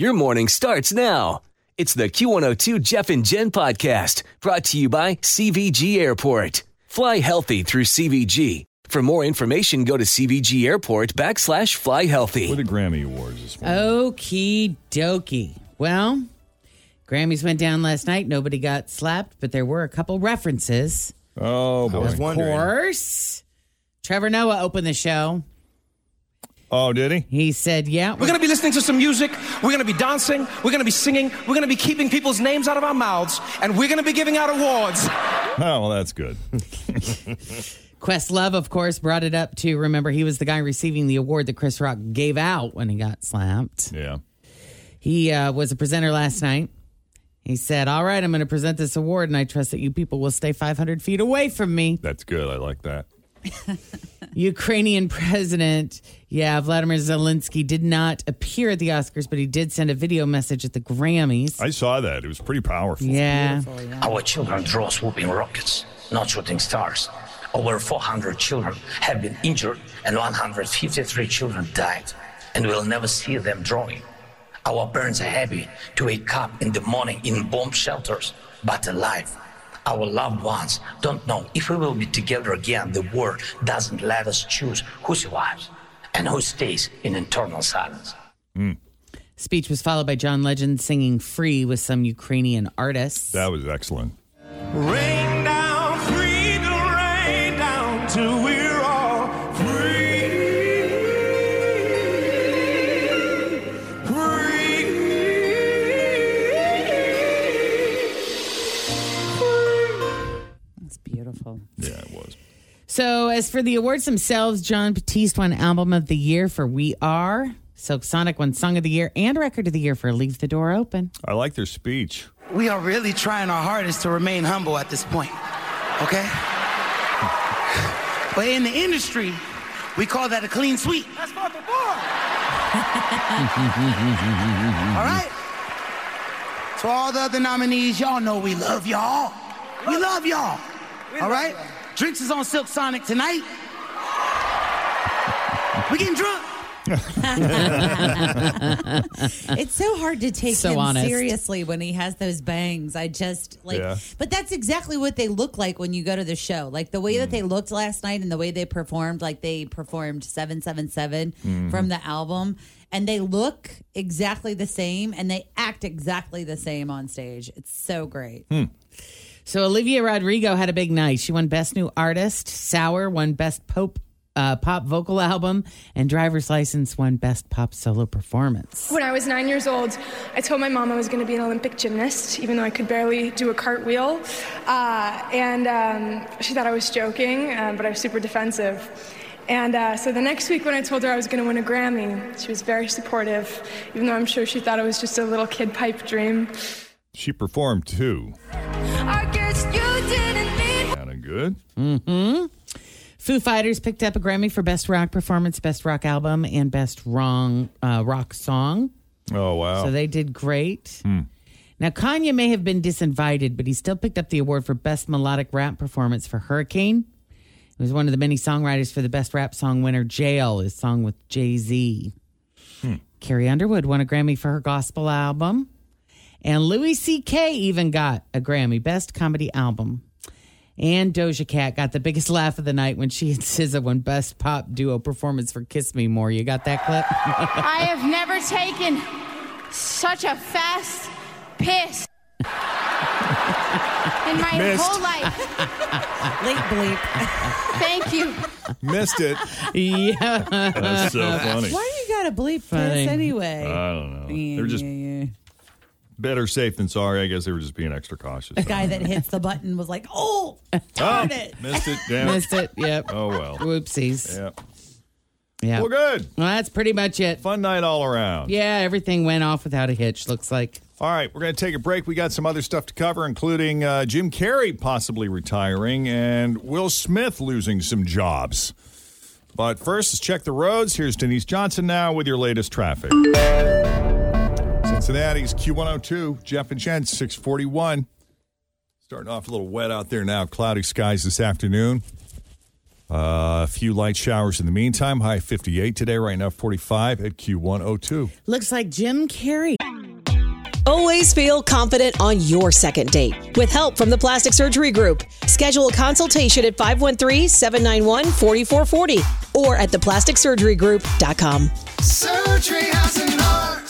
Your morning starts now. It's the Q102 Jeff and Jen podcast brought to you by CVG Airport. Fly healthy through CVG. For more information, go to CVG Airport backslash fly healthy. For the Grammy Awards this morning. Okie dokie. Well, Grammys went down last night. Nobody got slapped, but there were a couple references. Oh, boy. Of course. Trevor Noah opened the show. Oh, did he? He said, Yeah, We're going to be listening to some music. We're going to be dancing. We're going to be singing. We're going to be keeping people's names out of our mouths. And we're going to be giving out awards. Oh, well, that's good. Questlove, of course, brought it up to remember he was the guy receiving the award that Chris Rock gave out when he got slapped. Yeah. He uh, was a presenter last night. He said, All right, I'm going to present this award, and I trust that you people will stay 500 feet away from me. That's good. I like that. Ukrainian president, yeah, Vladimir Zelensky did not appear at the Oscars, but he did send a video message at the Grammys. I saw that. It was pretty powerful. yeah. Our children draw swooping rockets, not shooting stars. Over 400 children have been injured and 153 children died, and we'll never see them drawing. Our parents are happy to wake up in the morning in bomb shelters, but alive. Our loved ones don't know if we will be together again. The war doesn't let us choose who survives and who stays in eternal silence. Hmm. Speech was followed by John Legend singing Free with some Ukrainian artists. That was excellent. Rain as for the awards themselves, Jon Batiste won Album of the Year for We Are. Silk Sonic won Song of the Year and Record of the Year for Leave the Door Open. I like their speech. We are really trying our hardest to remain humble at this point. Okay? But in the industry, we call that a clean sweep. That's for the boy. all right? To all the other nominees, y'all know we love y'all. We love y'all. All right? Drinks is on Silk Sonic tonight. We getting drunk. It's so hard to take So him honest. seriously when he has those bangs. I just like, Yeah. but that's exactly what they look like when you go to the show. Like the way that mm. they looked last night and the way they performed, like they performed 777 mm. from the album, and they look exactly the same and they act exactly the same on stage. It's so great. Hmm. So, Olivia Rodrigo had a big night. She won Best New Artist, Sour won Best Pop, uh, Pop Vocal Album, and Driver's License won Best Pop Solo Performance. When I was nine years old, I told my mom I was going to be an Olympic gymnast, even though I could barely do a cartwheel. Uh, and um, she thought I was joking, uh, but I was super defensive. And uh, so the next week, when I told her I was going to win a Grammy, she was very supportive, even though I'm sure she thought it was just a little kid pipe dream. She performed too. I guess you didn't mean. Kind of good. Mhm. Foo Fighters picked up a Grammy for Best Rock Performance, Best Rock Album, and Best Wrong uh, Rock Song. Oh, wow. So they did great. Now, Kanye may have been disinvited, but he still picked up the award for Best Melodic Rap Performance for Hurricane. He was one of the many songwriters for the Best Rap Song winner, Jail, his song with Jay Z. Carrie Underwood won a Grammy for her gospel album. And Louis C.K. even got a Grammy, Best Comedy Album. And Doja Cat got the biggest laugh of the night when she and SZA won Best Pop Duo Performance for Kiss Me More. You got that clip? I have never taken such a fast piss in my Missed. whole life. Late bleep. Thank you. Missed it. Yeah. That's so funny. Why do you gotta bleep Funny. piss anyway? I don't know. Yeah, They're just yeah, yeah. Better safe than sorry. I guess they were just being extra cautious. The guy that hits the button was like, "Oh, darn Oh, it!" Missed it. Damn. Missed it. Yep. Oh well. Whoopsies. Yeah. Yeah. Well, good. Well, that's pretty much it. Fun night all around. Yeah, everything went off without a hitch, looks like. All right, we're going to take a break. We got some other stuff to cover, including uh, Jim Carrey possibly retiring and Will Smith losing some jobs. But first, let's check the roads. Here's Denise Johnson now with your latest traffic. Cincinnati's Q102, Jeff and Jen, 641. Starting off a little wet out there now. Cloudy skies this afternoon. Uh, a few light showers in the meantime. High 58 today, right now 45 at Q102. Looks like Jim Carrey. Always feel confident on your second date. With help from the Plastic Surgery Group, schedule a consultation at 513-791-4440 or at theplasticsurgerygroup.com. Surgery has an art.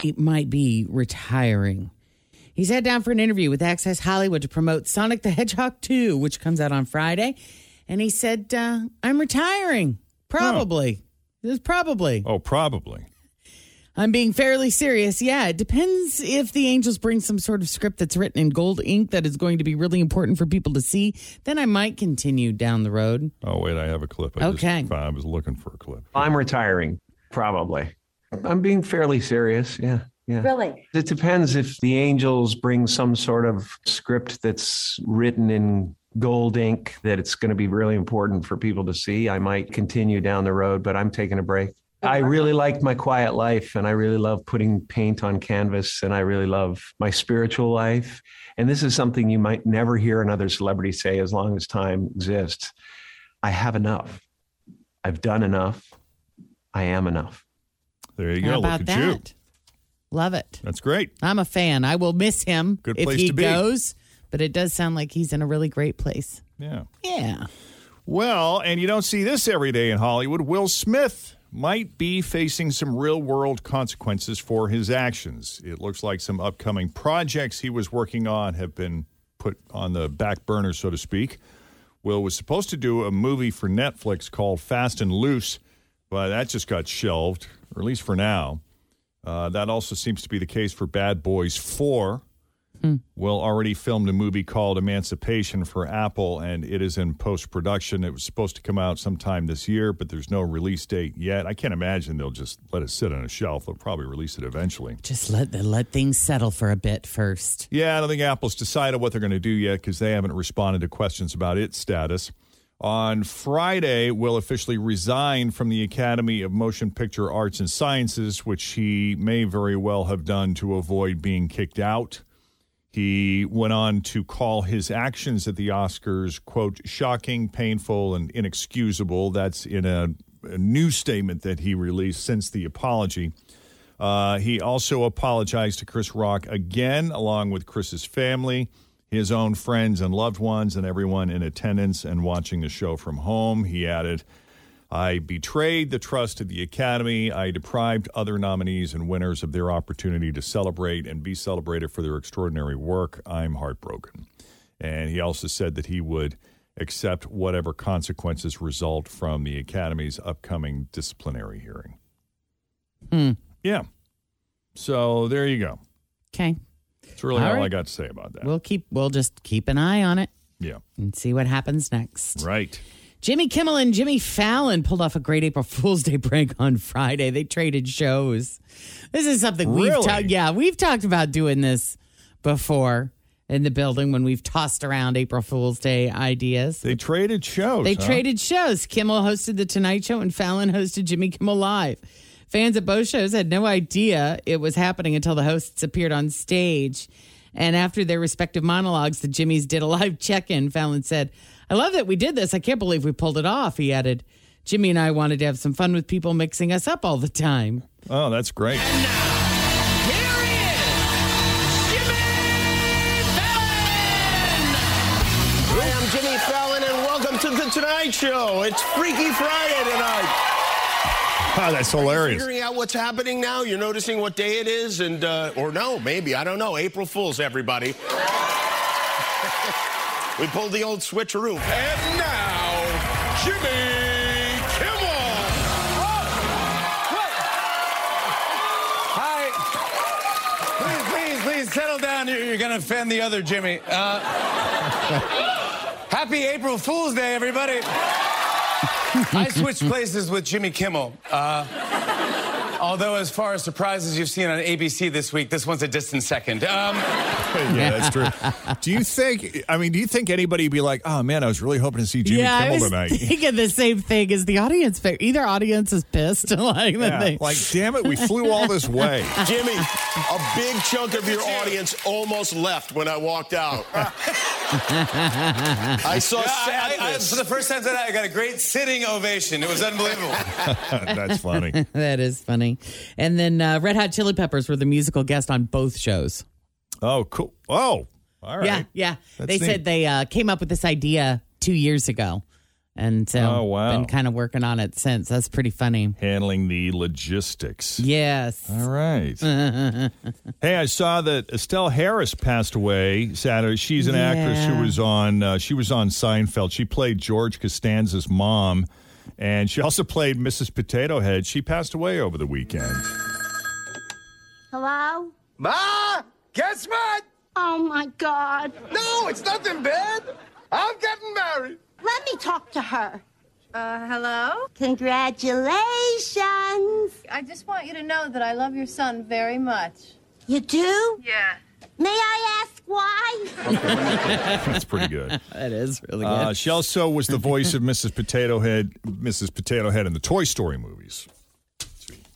He might be retiring. He sat down for an interview with Access Hollywood to promote Sonic the Hedgehog 2, which comes out on Friday. And he said, uh, I'm retiring. Probably. It was probably. Oh, probably. I'm being fairly serious. Yeah, it depends if the Angels bring some sort of script that's written in gold ink that is going to be really important for people to see. Then I might continue down the road. Oh, wait, I have a clip. I just- Okay. I was looking for a clip. I'm retiring, probably. I'm being fairly serious. Yeah. Yeah. Really? It depends if the Angels bring some sort of script that's written in gold ink that it's going to be really important for people to see. I might continue down the road, but I'm taking a break. I really like my quiet life and I really love putting paint on canvas and I really love my spiritual life. And this is something you might never hear another celebrity say as long as time exists. I have enough. I've done enough. I am enough. There you How go. about Look at you. that? Love it. That's great. I'm a fan. I will miss him Good if place he to be. goes, but it does sound like he's in a really great place. Yeah. Yeah. Well, and you don't see this every day in Hollywood. Will Smith might be facing some real world consequences for his actions. It looks like some upcoming projects he was working on have been put on the back burner, so to speak. Will was supposed to do a movie for Netflix called Fast and Loose, but that just got shelved, or at least for now. Uh, that also seems to be the case for Bad Boys 4. Will already filmed a movie called Emancipation for Apple, and it is in post production. It was supposed to come out sometime this year, but there's no release date yet. I can't imagine they'll just let it sit on a shelf. They'll probably release it eventually. Just let let things settle for a bit first. Yeah, I don't think Apple's decided what they're going to do yet because they haven't responded to questions about its status. On Friday, Will officially resign from the Academy of Motion Picture Arts and Sciences, which he may very well have done to avoid being kicked out. He went on to call his actions at the Oscars, quote, shocking, painful, and inexcusable. That's in a, a new statement that he released since the apology. Uh, he also apologized to Chris Rock again, along with Chris's family, his own friends and loved ones, and everyone in attendance and watching the show from home. He added, I betrayed the trust of the Academy. I deprived other nominees and winners of their opportunity to celebrate and be celebrated for their extraordinary work. I'm heartbroken. And he also said that he would accept whatever consequences result from the Academy's upcoming disciplinary hearing. Hmm. Yeah. So there you go. Okay. That's really all, All I got to say about that. We'll keep we'll just keep an eye on it yeah. and see what happens next. Right. Jimmy Kimmel and Jimmy Fallon pulled off a great April Fool's Day prank on Friday. They traded shows. This is something we've Really? talked. Yeah, we've talked about doing this before in the building when we've tossed around April Fool's Day ideas. They traded shows. They huh? traded shows. Kimmel hosted The Tonight Show and Fallon hosted Jimmy Kimmel Live. Fans at both shows had no idea it was happening until the hosts appeared on stage. And after their respective monologues, the Jimmys did a live check in. Fallon said, I love that we did this. I can't believe we pulled it off. He added, Jimmy and I wanted to have some fun with people mixing us up all the time. Oh, that's great. Hi, I'm Jimmy Fallon, and welcome to The Tonight Show. It's Freaky Friday tonight. Oh, that's hilarious. Figuring out what's happening now? You're noticing what day it is? and uh, Or no, maybe. I don't know. April Fools, everybody. we pulled the old switcheroo. And now, Jimmy Kimmel. Hi. Please, please, please settle down. You're, you're going to offend the other Jimmy. Uh, happy April Fool's Day, everybody. I switched places with Jimmy Kimmel. Uh, although, as far as surprises you've seen on ABC this week, this one's a distant second. Um, yeah, that's true. Do you think? I mean, do you think anybody would be like, "Oh man, I was really hoping to see Jimmy yeah, I Kimmel was tonight"? thinking the same thing as the audience. Either audience is pissed, like Yeah, they- like, damn it, we flew all this way. Jimmy, a big chunk of your audience almost left when I walked out. I saw Yeah, I- I- sadness. for the first time tonight, I got a great sitting ovation. It was unbelievable. That's funny. that is funny. And then uh, Red Hot Chili Peppers were the musical guest on both shows. Oh, cool. Oh, all right. Yeah, yeah. That's they neat. said they uh, came up with this idea two years ago, and so Oh, wow. been kind of working on it since. That's pretty funny. Handling the logistics. Yes. All right. hey, I saw that Estelle Harris passed away Saturday. She's an actress who was on. Uh, she was on Seinfeld. She played George Costanza's mom, and she also played Mrs. Potato Head. She passed away over the weekend. Hello? Ma, guess what? Oh my God. No, it's nothing bad. I'm getting married. Let me talk to her. Uh, hello? Congratulations. I just want you to know that I love your son very much. You do? Yeah. May I ask why? That's pretty good. that is really good. Uh, she also was the voice of Mrs. Potato Head, Mrs. Potato Head in the Toy Story movies.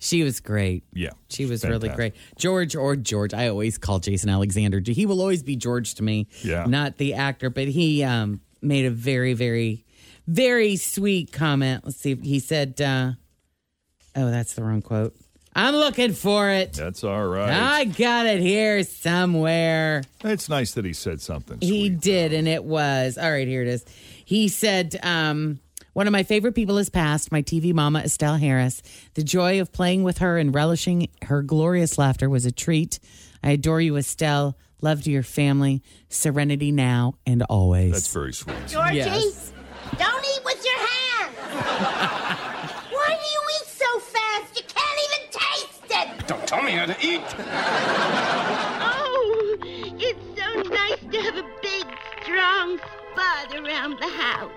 she was great. Yeah, She was really great. George or George. I always call Jason Alexander. He will always be George to me. Yeah. Not the actor, but he um, made a very, very, very sweet comment. Let's see. He said, uh, oh, that's the wrong quote. I'm looking for it. That's all right. I got it here somewhere. It's nice that he said something. He did, and it was. All right, here it is. He said, um, one of my favorite people has passed, my TV mama, Estelle Harris. The joy of playing with her and relishing her glorious laughter was a treat. I adore you, Estelle. Love to your family. Serenity now and always. That's very sweet. Georgie, Yes. don't eat with your hands. Why do you eat so fast? You can't even taste it. Don't tell me how to eat. Oh, it's so nice to have a big, strong spud around the house.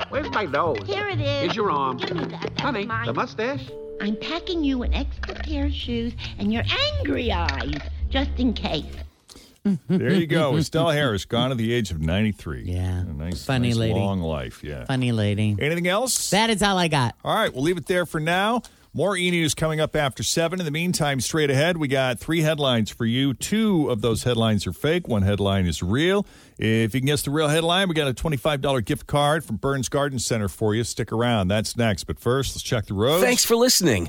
Where's my nose? Here it is. Here's your arm. Give me that. That's Honey, mine. the mustache? I'm packing you an extra pair of shoes and your angry eyes, just in case. There you go. Estelle Harris, gone at the age of 93. Yeah. A nice, Funny nice lady. long life. Yeah. Funny lady. Anything else? That is all I got. All right, we'll leave it there for now. More e news coming up after 7. In the meantime, straight ahead, we got three headlines for you. Two of those headlines are fake, one headline is real. If you can guess the real headline, we got a $25 gift card from Burns Garden Center for you. Stick around. That's next. But first, let's check the roads. Thanks for listening